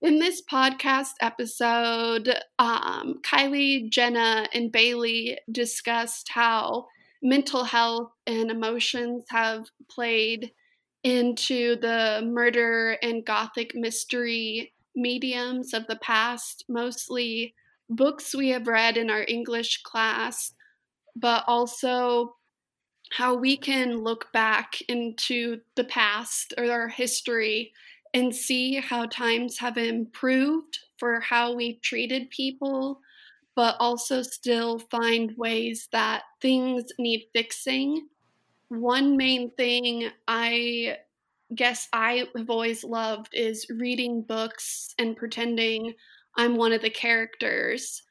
In this podcast episode, um, Kylie, Jenna, and Bailey discussed how mental health and emotions have played into the murder and gothic mystery mediums of the past, mostly books we have read in our English class, but also how we can look back into the past or our history and see how times have improved for how we've treated people, but also still find ways that things need fixing. One main thing I guess I have always loved is reading books and pretending I'm one of the characters.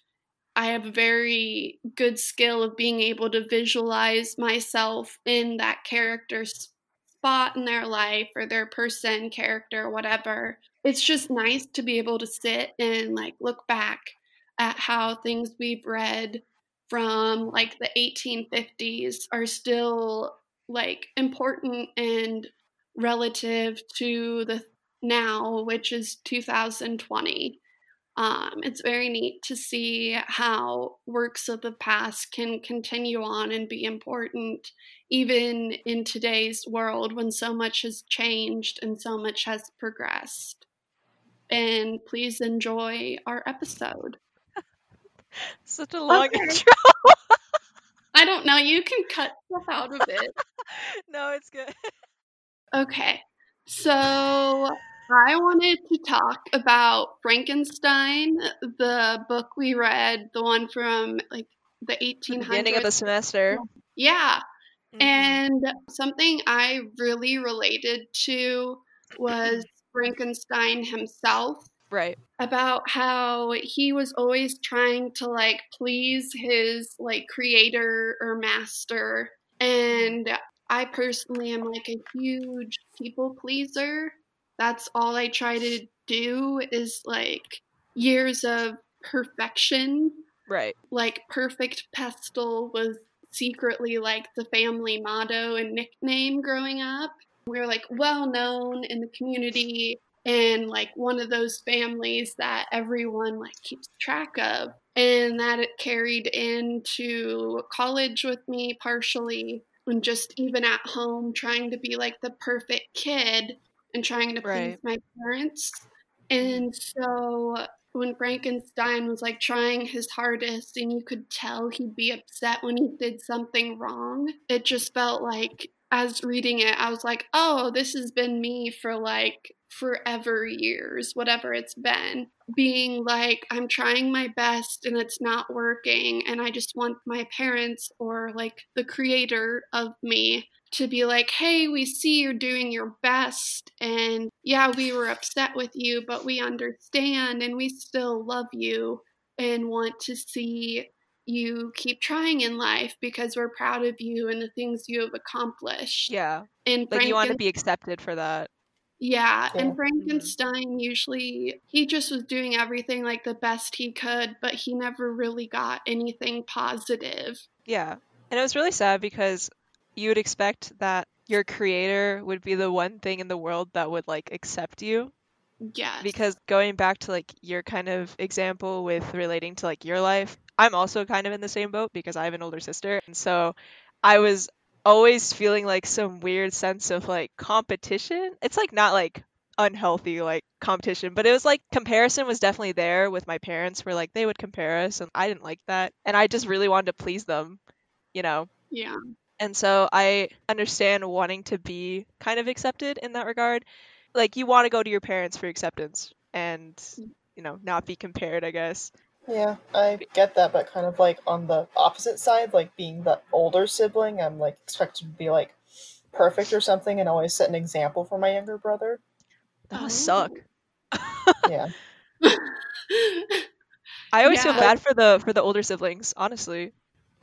I have a very good skill of being able to visualize myself in that character's spot in their life or their person, character, whatever. It's just nice to be able to sit and like look back at how things we've read from like the 1850s are still like important and relative to the now, which is 2020. Um, it's very neat to see how works of the past can continue on and be important, even in today's world when so much has changed and so much has progressed. And please enjoy our episode. Such a long Okay. intro. I don't know, you can cut stuff out of it. no, it's good. Okay, so I wanted to talk about Frankenstein, the book we read, the one from like the 1800s. Beginning of the semester. yeah, Mhm. and something I really related to was Frankenstein himself right. about how he was always trying to like please his like creator or master and i personally am like a huge people pleaser that's all i try to do is like years of perfection. Right. like perfect pestle was secretly like the family motto and nickname growing up. We were like well known in the community and like one of those families that everyone like keeps track of. And that it carried into college with me partially and just even at home trying to be like the perfect kid and trying to please Right. my parents mm-hmm. and so when Frankenstein was like trying his hardest and you could tell he'd be upset when he did something wrong, it just felt like as reading it, I was like, oh, this has been me for like forever years, whatever it's been. Being like, I'm trying my best and it's not working, and I just want my parents or like the creator of me to be like, hey, we see you're doing your best, and yeah, we were upset with you, but we understand and we still love you and want to see you keep trying in life because we're proud of you and the things you have accomplished. Yeah. And Like you want to be accepted for that. yeah, Yeah. and mm-hmm. Frankenstein usually he just was doing everything like the best he could, but he never really got anything positive. Yeah. And it was really sad because you would expect that your creator would be the one thing in the world that would like accept you Yeah. because going back to like your kind of example with relating to like your life, I'm also kind of in the same boat because I have an older sister. And so I was always feeling like some weird sense of like competition. It's like not like unhealthy like competition, but it was like comparison was definitely there with my parents where like they would compare us and I didn't like that. And I just really wanted to please them, you know. yeah. And so I understand wanting to be kind of accepted in that regard. Like you want to go to your parents for acceptance and mm. you know, not be compared, I guess. Yeah, I get that, but kind of like on the opposite side, like being the older sibling, I'm like expected to be like perfect or something and always set an example for my younger brother. That Oh. must suck. Yeah. I always feel bad for the for the older siblings, honestly.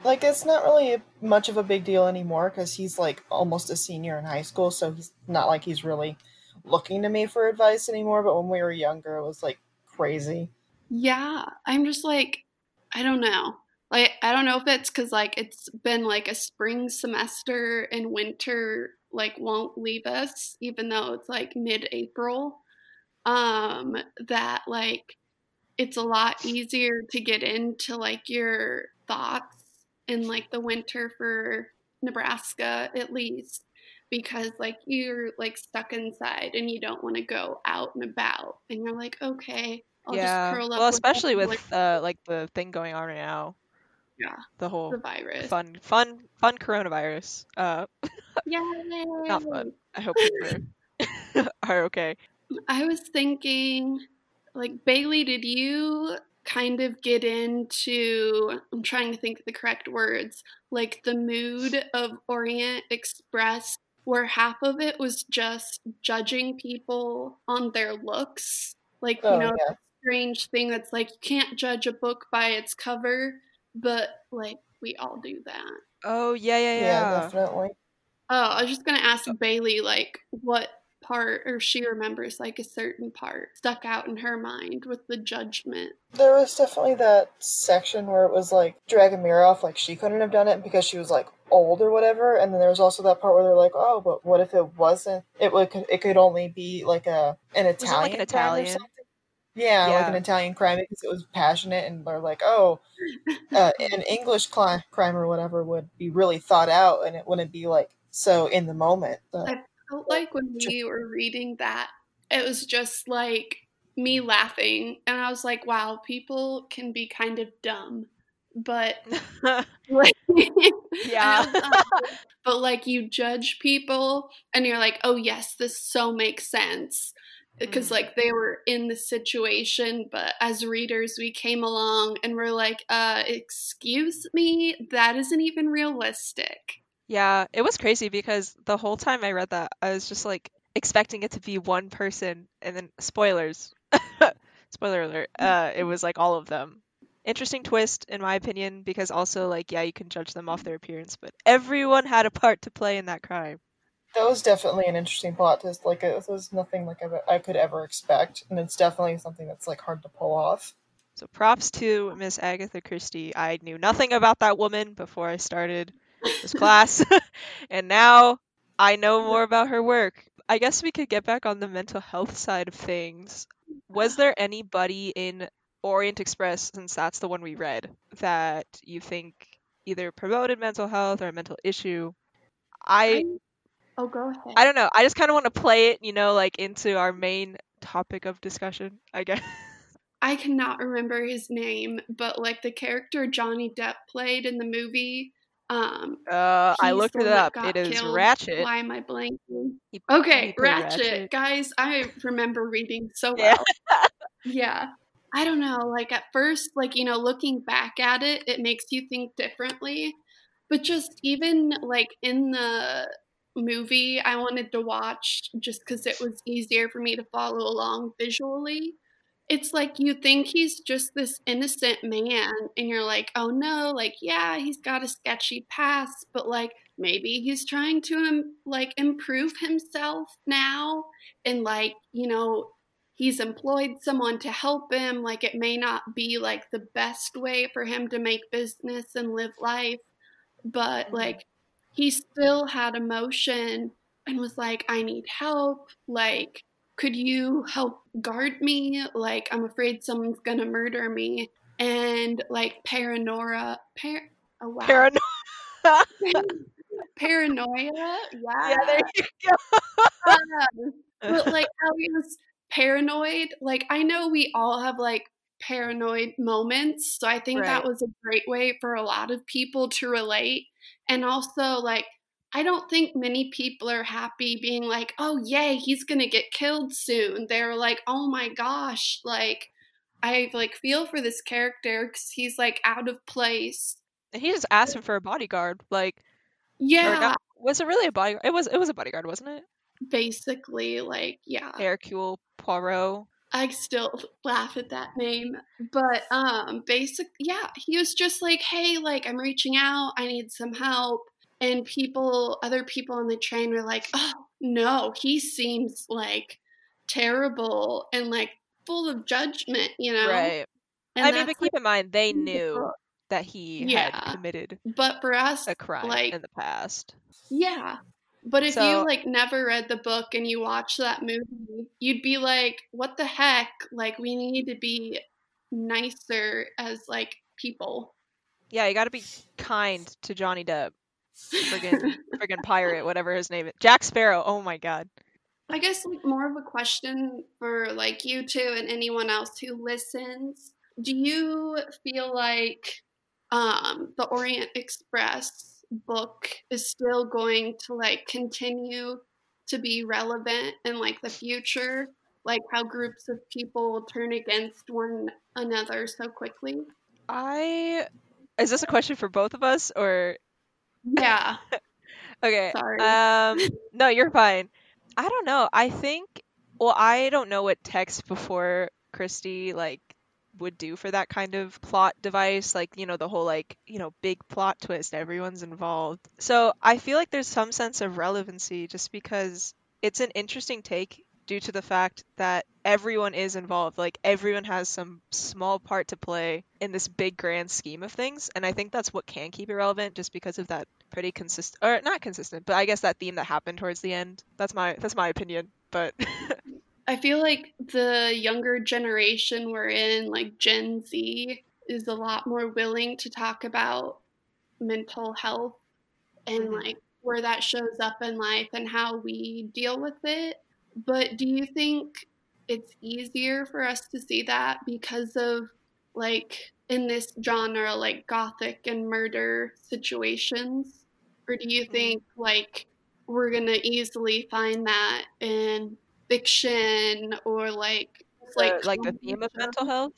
Like it's not really much of a big deal anymore because he's like almost a senior in high school, so he's not like he's really looking to me for advice anymore. But when we were younger, it was like crazy. Yeah, I'm just like, I don't know. Like, I don't know if it's because like it's been like a spring semester and winter like won't leave us, even though it's like mid-April. um that like it's a lot easier to get into like your thoughts in like the winter for Nebraska at least because like you're like stuck inside and you don't want to go out and about and you're like okay I'll yeah. just curl up Well, with especially with uh like the thing going on right now. Yeah. The whole the virus fun fun fun coronavirus. Uh yeah not fun. I hope people are, are okay. I was thinking, like, Bailey, did you kind of get into, I'm trying to think of the correct words, like the mood of Orient Express, where half of it was just judging people on their looks? Like, you Oh know, yeah. strange thing that's like, you can't judge a book by its cover, but like, we all do that. Oh yeah yeah Yeah, yeah. definitely. Oh, I was just gonna ask oh. Bailey like what part or she remembers like a certain part stuck out in her mind with the judgment. There was definitely that section where it was like Dragomiroff, like she couldn't have done it because she was like old or whatever. And then there was also that part where they're like, "Oh, but what if it wasn't? It would. It could only be like a an Italian, like, an crime or Italian? something." Yeah, like an Italian crime because it was passionate, and they're like, "Oh, uh, an English cli- crime or whatever would be really thought out, and it wouldn't be like so in the moment." But I felt like when we were reading that, it was just like me laughing, and I was like, "Wow, people can be kind of dumb." But like, Yeah. and I was like, but like you judge people, and you're like, "Oh yes, this so makes sense." because Mhm. like they were in the situation but as readers we came along and we're like uh excuse me that isn't even realistic Yeah, it was crazy because the whole time I read that, I was just like expecting it to be one person, and then spoilers, spoiler alert, uh, it was like all of them. Interesting twist, in my opinion, because also like yeah, you can judge them off their appearance, but everyone had a part to play in that crime. that was definitely an interesting plot twist. Like it was nothing like I I could ever expect, and it's definitely something that's like hard to pull off. So props to Miss Agatha Christie. I knew nothing about that woman before I started this class, and now I know more about her work. I guess we could get back on the mental health side of things. Was there anybody in Orient Express, since that's the one we read, that you think either promoted mental health or a mental issue? I oh go ahead I don't know. I just kind of want to play it, you know, like into our main topic of discussion, I guess. I cannot remember his name but like the character johnny depp played in the movie um Uh, I looked it up. It is killed. Ratchett. why am i blanking Okay, played Ratchett. Guys, I remember reading so Yeah. well. yeah. I don't know. Like, at first, like, you know, looking back at it, it makes you think differently. But just even, like, in the movie, I wanted to watch just because it was easier for me to follow along visually. It's like you think he's just this innocent man, and you're like, oh no, like, yeah, he's got a sketchy past, but like, maybe he's trying to um, like improve himself now and like you know he's employed someone to help him like it may not be like the best way for him to make business and live life but Mhm. like he still had emotion and was like i need help like could you help guard me? Like i'm afraid someone's gonna murder me. And like paranoia par- oh wow. Paranoia. paranoia? Yeah, yeah, there you go. Um, but like how he was paranoid like i know we all have like paranoid moments so i think that was a great way for a lot of people to relate. And also like i don't think many people are happy being like oh yay he's gonna get killed soon they're like oh my gosh like i like feel for this character because he's like out of place And he just asked him for a bodyguard. Like, yeah not, was it really a bodyguard? It was. It was a bodyguard, wasn't it? basically like yeah Hercule Poirot. I still laugh at that name. But um basic yeah, he was just like, "Hey, like I'm reaching out. I need some help." And people other people on the train were like, "Oh, no, he seems like terrible and like full of judgment, you know?" Right. And I mean, but keep in mind they knew that he Yeah. had committed but for us a crime like in the past. yeah. But if So- you like never read the book and you watch that movie, you'd be like, "What the heck? Like we need to be nicer as like people." Yeah, you got to be kind to Johnny Depp, friggin' friggin' pirate, whatever his name is, Jack Sparrow. Oh my god. I guess like more of a question for like you two and anyone else who listens. Do you feel like um, the Orient Express book is still going to like continue to be relevant in like the future? Like how groups of people turn against one another so quickly? I is this a question for both of us or Yeah. okay? Sorry. Um, no, you're fine. I don't know. I think. Well, I don't know what text before Christie like would do for that kind of plot device, like you know the whole like you know big plot twist, everyone's involved. So I feel like there's some sense of relevancy just because it's an interesting take due to the fact that everyone is involved. Like everyone has some small part to play in this big grand scheme of things, and I think that's what can keep it relevant, just because of that pretty consistent or not consistent, but I guess that theme that happened towards the end. That's my that's my opinion, but I feel like the younger generation we're in, like Gen Z, is a lot more willing to talk about mental health and Mhm. like where that shows up in life and how we deal with it. But do you think it's easier for us to see that because of like in this genre, like gothic and murder situations? Or do you mm. think like we're gonna easily find that in fiction or like like like the theme of mental health.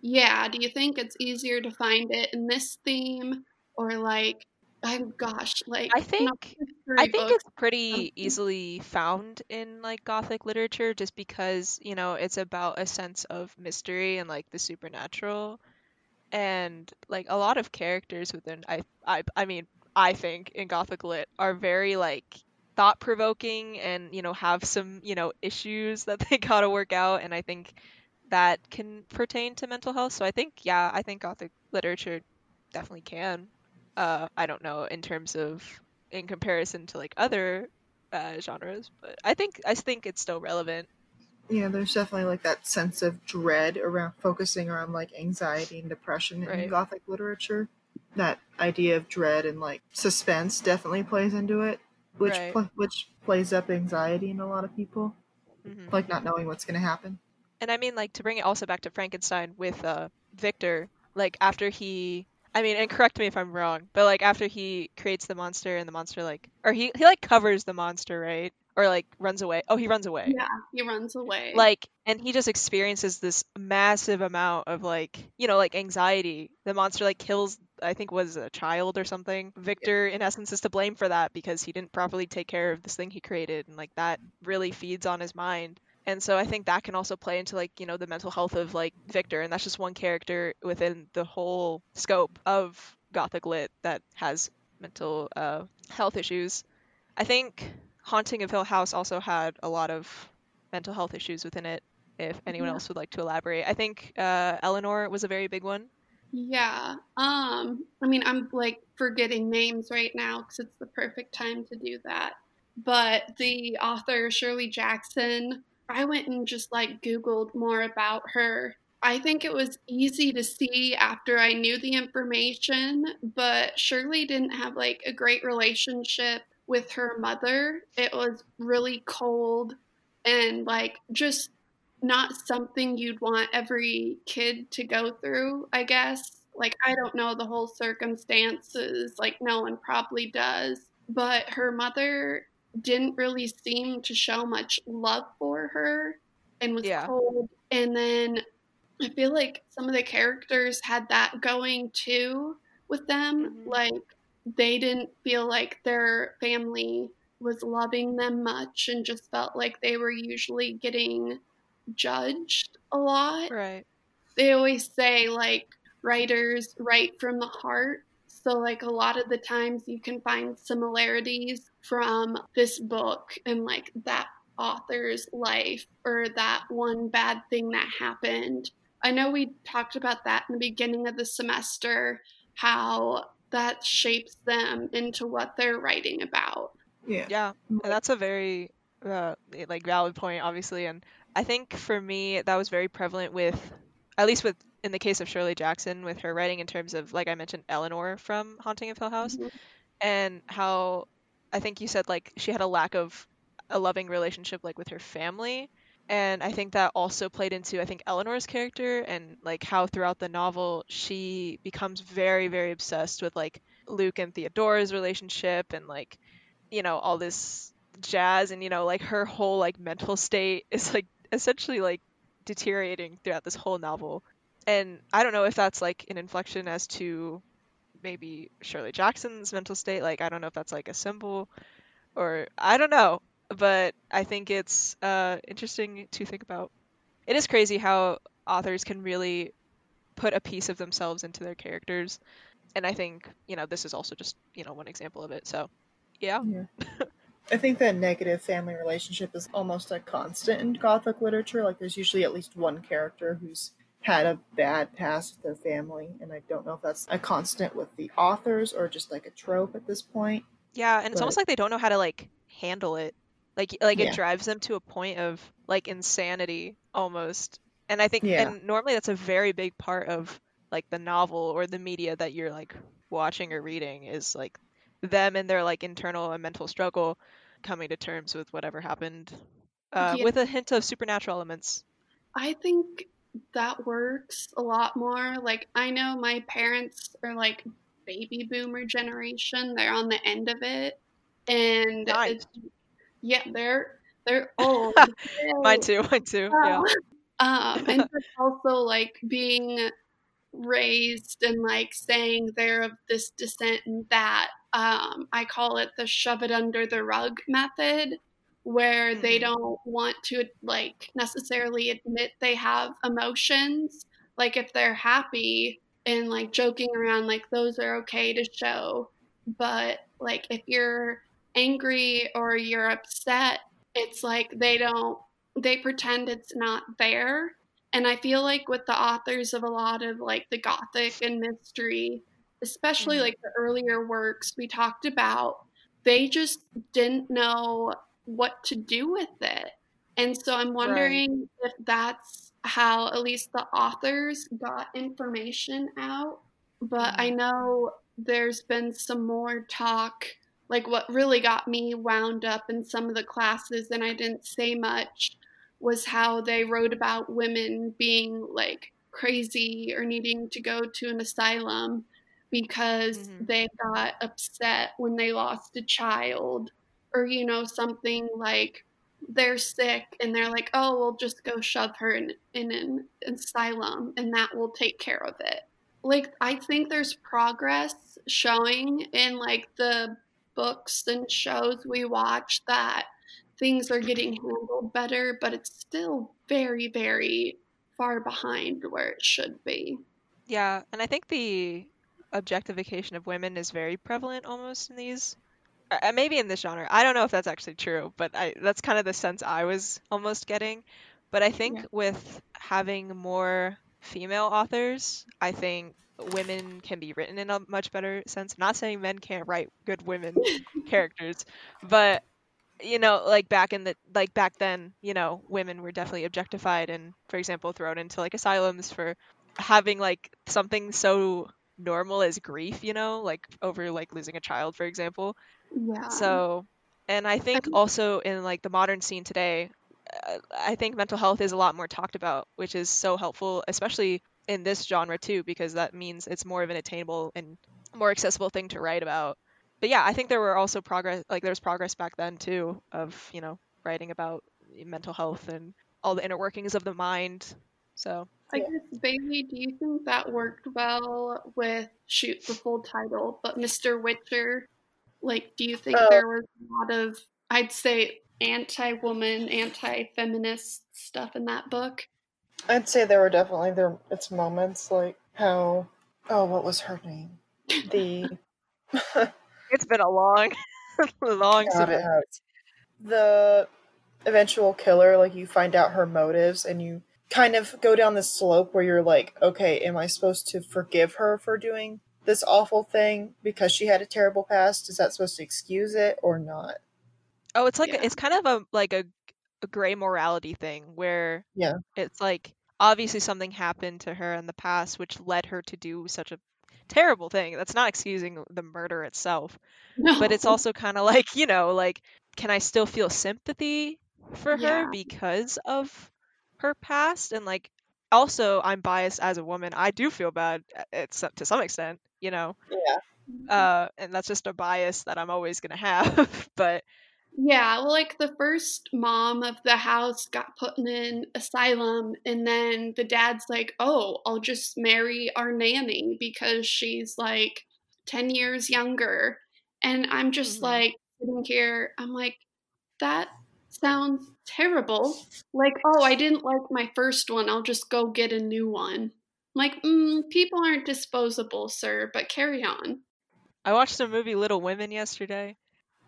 yeah do you think it's easier to find it in this theme or like oh gosh like I think I think books. it's pretty easily found in like gothic literature just because, you know, it's about a sense of mystery and like the supernatural and like a lot of characters within I I I mean, I think in gothic lit are very like thought provoking and, you know, have some, you know, issues that they got to work out and I think that can pertain to mental health. So I think yeah, I think gothic literature definitely can. Uh I don't know in terms of in comparison to like other uh, genres, but I think I think it's still relevant. Yeah, there's definitely like that sense of dread around focusing around like anxiety and depression in Gothic literature. That idea of dread and like suspense definitely plays into it, which Right. pl- which plays up anxiety in a lot of people, hmm like not knowing what's going to happen. And I mean, like to bring it also back to Frankenstein with uh, Victor, like after he, I mean, and correct me if I'm wrong, but like after he creates the monster and the monster like, or he he like covers the monster, right? Or like runs away. Oh, he runs away. yeah he runs away like and he just experiences this massive amount of like you know like anxiety the monster like kills i think was a child or something victor in essence is to blame for that because he didn't properly take care of this thing he created and like that really feeds on his mind and so i think that can also play into like you know the mental health of like victor and that's just one character within the whole scope of gothic lit that has mental uh, health issues i think haunting of hill house also had a lot of mental health issues within it if anyone Yeah. else would like to elaborate. I think uh, Eleanor was a very big one. Yeah. Um, I mean, I'm like forgetting names right now because it's the perfect time to do that. But the author, Shirley Jackson, I went and just like Googled more about her. I think it was easy to see after I knew the information, but Shirley didn't have like a great relationship with her mother. It was really cold and like just not something you'd want every kid to go through, I guess. Like, I don't know the whole circumstances, like, no one probably does. But her mother didn't really seem to show much love for her and was Yeah. cold. And then I feel like some of the characters had that going too with them. Mhm. Like, they didn't feel like their family was loving them much and just felt like they were usually getting judged a lot. Right. They always say like writers write from the heart. So like a lot of the times you can find similarities from this book and like that author's life or that one bad thing that happened. I know we talked about that in the beginning of the semester how that shapes them into what they're writing about. Yeah. Yeah, and that's a very uh, like valid point, obviously, and I think for me that was very prevalent with, at least with in the case of Shirley Jackson, with her writing in terms of like I mentioned Eleanor from Haunting of Hill House, Mhm. and how I think you said like she had a lack of a loving relationship like with her family. And I think that also played into I think Eleanor's character and like how throughout the novel she becomes very very obsessed with like Luke and Theodora's relationship and like you know all this jazz and you know like her whole like mental state is like essentially like deteriorating throughout this whole novel. And I don't know if that's like an inflection as to maybe Shirley Jackson's mental state. Like I don't know if that's like a symbol or I don't know, but I think it's uh, interesting to think about. It is crazy how authors can really put a piece of themselves into their characters, and I think you know this is also just you know one example of it. So yeah, Yeah. I think that negative family relationship is almost a constant in Gothic literature. Like, there's usually at least one character who's had a bad past with their family, and I don't know if that's a constant with the authors or just like a trope at this point. yeah, and it's almost like they don't know how to like handle it. Like like Yeah. it drives them to a point of like insanity almost. And I think Yeah. and normally that's a very big part of like the novel or the media that you're like watching or reading is like them and their like internal and mental struggle coming to terms with whatever happened uh, Yeah. with a hint of supernatural elements. I think that works a lot more. Like, I know my parents are like baby boomer generation, they're on the end of it. And Nice. it's, yeah, they're they're old. Mine too, mine too. Yeah. Um, and also like being raised and like saying they're of this descent and that. Um, I call it the shove it under the rug method, where they Mhm. don't want to like necessarily admit they have emotions. Like if they're happy and like joking around, like those are okay to show. But like if you're angry or you're upset, it's like they don't they pretend it's not there. And I feel like with the authors of a lot of like the gothic and mystery, especially Mhm. like the earlier works we talked about, they just didn't know what to do with it. And so I'm wondering if that's how at least the authors got information out. But I know there's been some more talk like what really got me wound up in some of the classes and I didn't say much was how they wrote about women being like crazy or needing to go to an asylum because Mhm. they got upset when they lost a child or you know something like they're sick and they're like oh we'll just go shove her in, in an asylum and that will take care of it. Like i think there's progress showing in like the books and shows we watch that things are getting handled better but it's still very very far behind where it should be. Yeah, and I think the objectification of women is very prevalent almost in these maybe in this genre. I don't know if that's actually true, but I that's kind of the sense I was almost getting. But I think Yeah. with having more female authors, I think women can be written in a much better sense. Not saying men can't write good women characters, but you know, like back in the like back then, you know, women were definitely objectified and for example thrown into like asylums for having like something so normal as grief, you know, like over like losing a child for example. Yeah So, and I think think- also in like the modern scene today, uh, I think mental health is a lot more talked about, which is so helpful, especially in this genre too, because that means it's more of an attainable and more accessible thing to write about. But yeah, I think there were also progress, like there was progress back then too, of you know writing about mental health and all the inner workings of the mind. So I guess Bailey, do you think that worked well with shoot the full title, but Mr. Whicher? Like, do you think Uh, there was a lot of I'd say anti-woman, anti-feminist stuff in that book? I'd say there were definitely there its moments like how oh what was her name the it's been a long, long. God, it semester. has. the eventual killer like you find out her motives and you kind of go down this slope where you're like okay am I supposed to forgive her for doing this awful thing because she had a terrible past is that supposed to excuse it or not Oh, it's like Yeah. a, it's kind of a like a, a gray morality thing where Yeah. it's like obviously something happened to her in the past which led her to do such a terrible thing. That's not excusing the murder itself, No. but it's also kind of like, you know, like can I still feel sympathy for Yeah. her because of her past and like also I'm biased as a woman. I do feel bad uh, it's to some extent, you know. Yeah. Uh and that's just a bias that I'm always going to have, but Yeah, well, like the first mom of the house got put in an asylum, and then the dad's like, oh, I'll just marry our nanny because she's like 10 years younger. And I'm just Mhm. like sitting here, I'm like, that sounds terrible. Like, oh, I didn't like my first one, I'll just go get a new one. Like, mm, people aren't disposable, sir, but carry on. I watched the movie Little Women yesterday,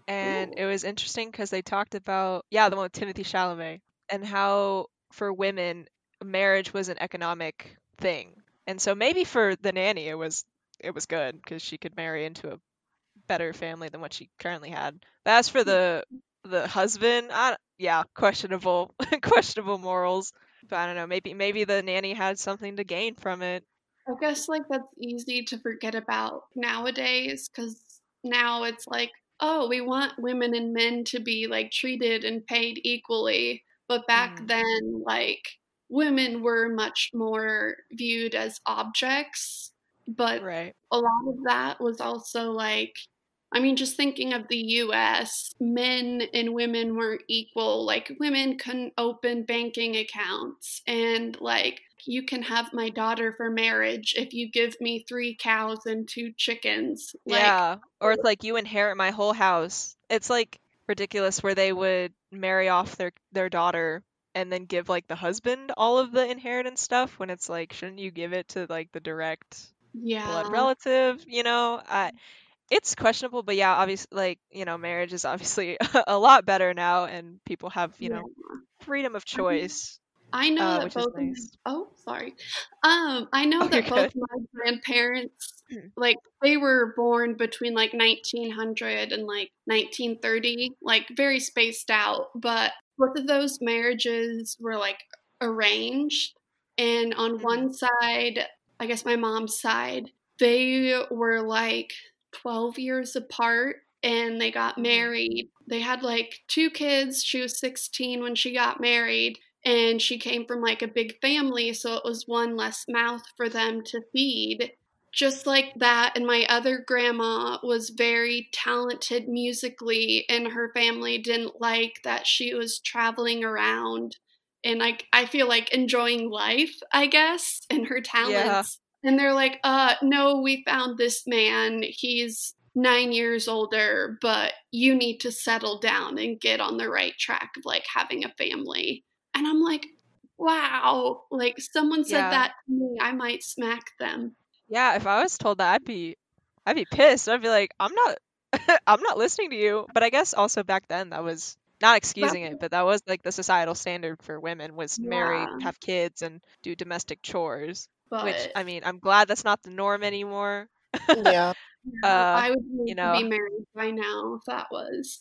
and Ooh. it was interesting because they talked about yeah the one with Timothée Chalamet and how for women marriage was an economic thing, and so maybe for the nanny it was it was good because she could marry into a better family than what she currently had. But as for the the husband, I, yeah, questionable questionable morals. But I don't know, maybe maybe the nanny had something to gain from it. I guess like that's easy to forget about nowadays because now it's like, oh, we want women and men to be like treated and paid equally. But back Mm. then, like women were much more viewed as objects. But Right. a lot of that was also like, I mean, just thinking of the US, men and women weren't equal. Like, women couldn't open banking accounts, and like, you can have my daughter for marriage if you give me three cows and two chickens. Like, Yeah, or it's like you inherit my whole house. It's like ridiculous where they would marry off their their daughter and then give like the husband all of the inheritance stuff when it's like shouldn't you give it to like the direct yeah. blood relative, you know? I it's questionable, but yeah, obviously like, you know, marriage is obviously a lot better now and people have, you know, freedom of choice. I know uh, that both nice. oh sorry. Um I know Oh, that both my grandparents like they were born between like 1900 and like 1930, like very spaced out, but both of those marriages were like arranged and on Mhm. one side, I guess my mom's side, they were like 12 years apart and they got Mhm. married. They had like two kids. She was 16 when she got married and she came from like a big family, so it was one less mouth for them to feed. Just like that, and my other grandma was very talented musically, and her family didn't like that she was traveling around and like I feel like enjoying life, I guess, and her talents. And they're like, uh, no, we found this man. He's nine years older, but you need to settle down and get on the right track of like having a family. And I'm like, wow, like someone said Yeah. that to me, I might smack them. Yeah, if I was told that, I'd be, I'd be pissed. I'd be like, I'm not, I'm not listening to you. But I guess also back then that was not excusing it, but that was like the societal standard for women was marry, have kids, and do domestic chores. But Which I mean, I'm glad that's not the norm anymore. Yeah. Uh, I would you know. be married by now if that was.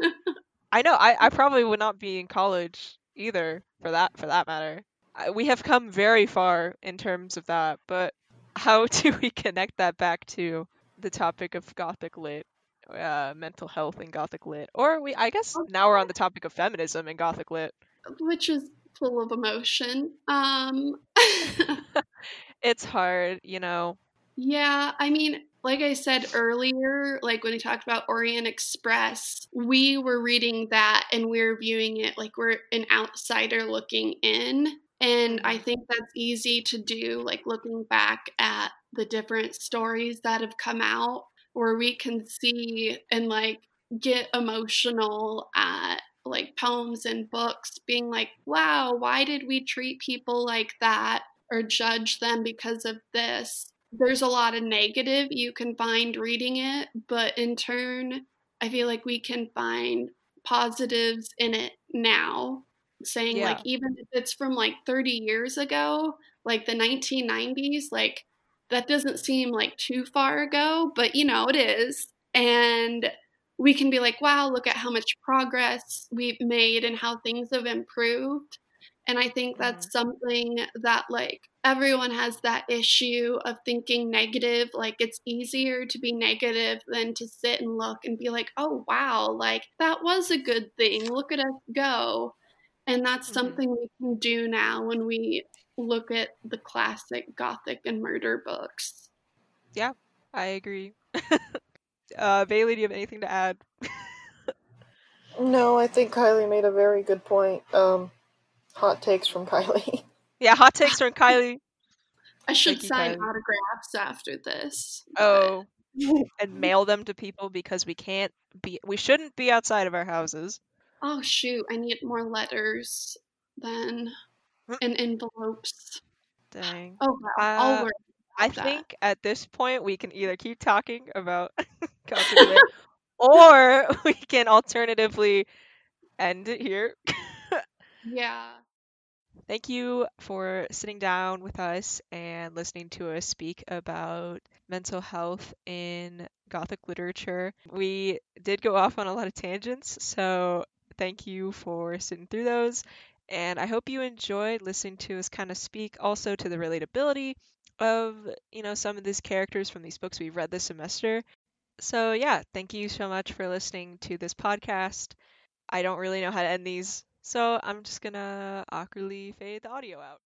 I know I, I probably would not be in college either for that for that matter. I, we have come very far in terms of that, but how do we connect that back to the topic of Gothic lit, uh, mental health and Gothic lit, or we I guess now we're on the topic of feminism and Gothic lit. which is full of emotion. Um It's hard, you know. Yeah, I mean, like I said earlier, like when we talked about Orient Express, we were reading that and we are viewing it like we're an outsider looking in. And I think that's easy to do, like looking back at the different stories that have come out, where we can see and like get emotional at like poems and books, being like, wow, why did we treat people like that or judge them because of this? there's a lot of negative you can find reading it, but in turn, I feel like we can find positives in it now. Saying, Yeah. like, even if it's from like 30 years ago, like the 1990s, like, that doesn't seem like too far ago, but you know, it is. And we can be like, wow, look at how much progress we've made and how things have improved. And I think that's mm-hmm. something that, like, everyone has that issue of thinking negative. Like, it's easier to be negative than to sit and look and be like, oh, wow, like, that was a good thing. Look at us go. And that's mm-hmm. something we can do now when we look at the classic Gothic and murder books. Yeah, I agree. uh, Bailey, do you have anything to add? no, I think Kylie made a very good point. Um, hot takes from Kylie. Yeah, hot takes from Kylie. I should Thank sign you, autographs after this. Oh, and mail them to people because we can't be, we shouldn't be outside of our houses. Oh shoot! I need more letters than mm. and envelopes. Dang. Oh, well, uh, I that. think at this point we can either keep talking about or we can alternatively end it here. yeah. Thank you for sitting down with us and listening to us speak about mental health in Gothic literature. We did go off on a lot of tangents, so thank you for sitting through those. And I hope you enjoyed listening to us kind of speak also to the relatability of, you know, some of these characters from these books we've read this semester. So, yeah, thank you so much for listening to this podcast. I don't really know how to end these so I'm just gonna awkwardly fade the audio out.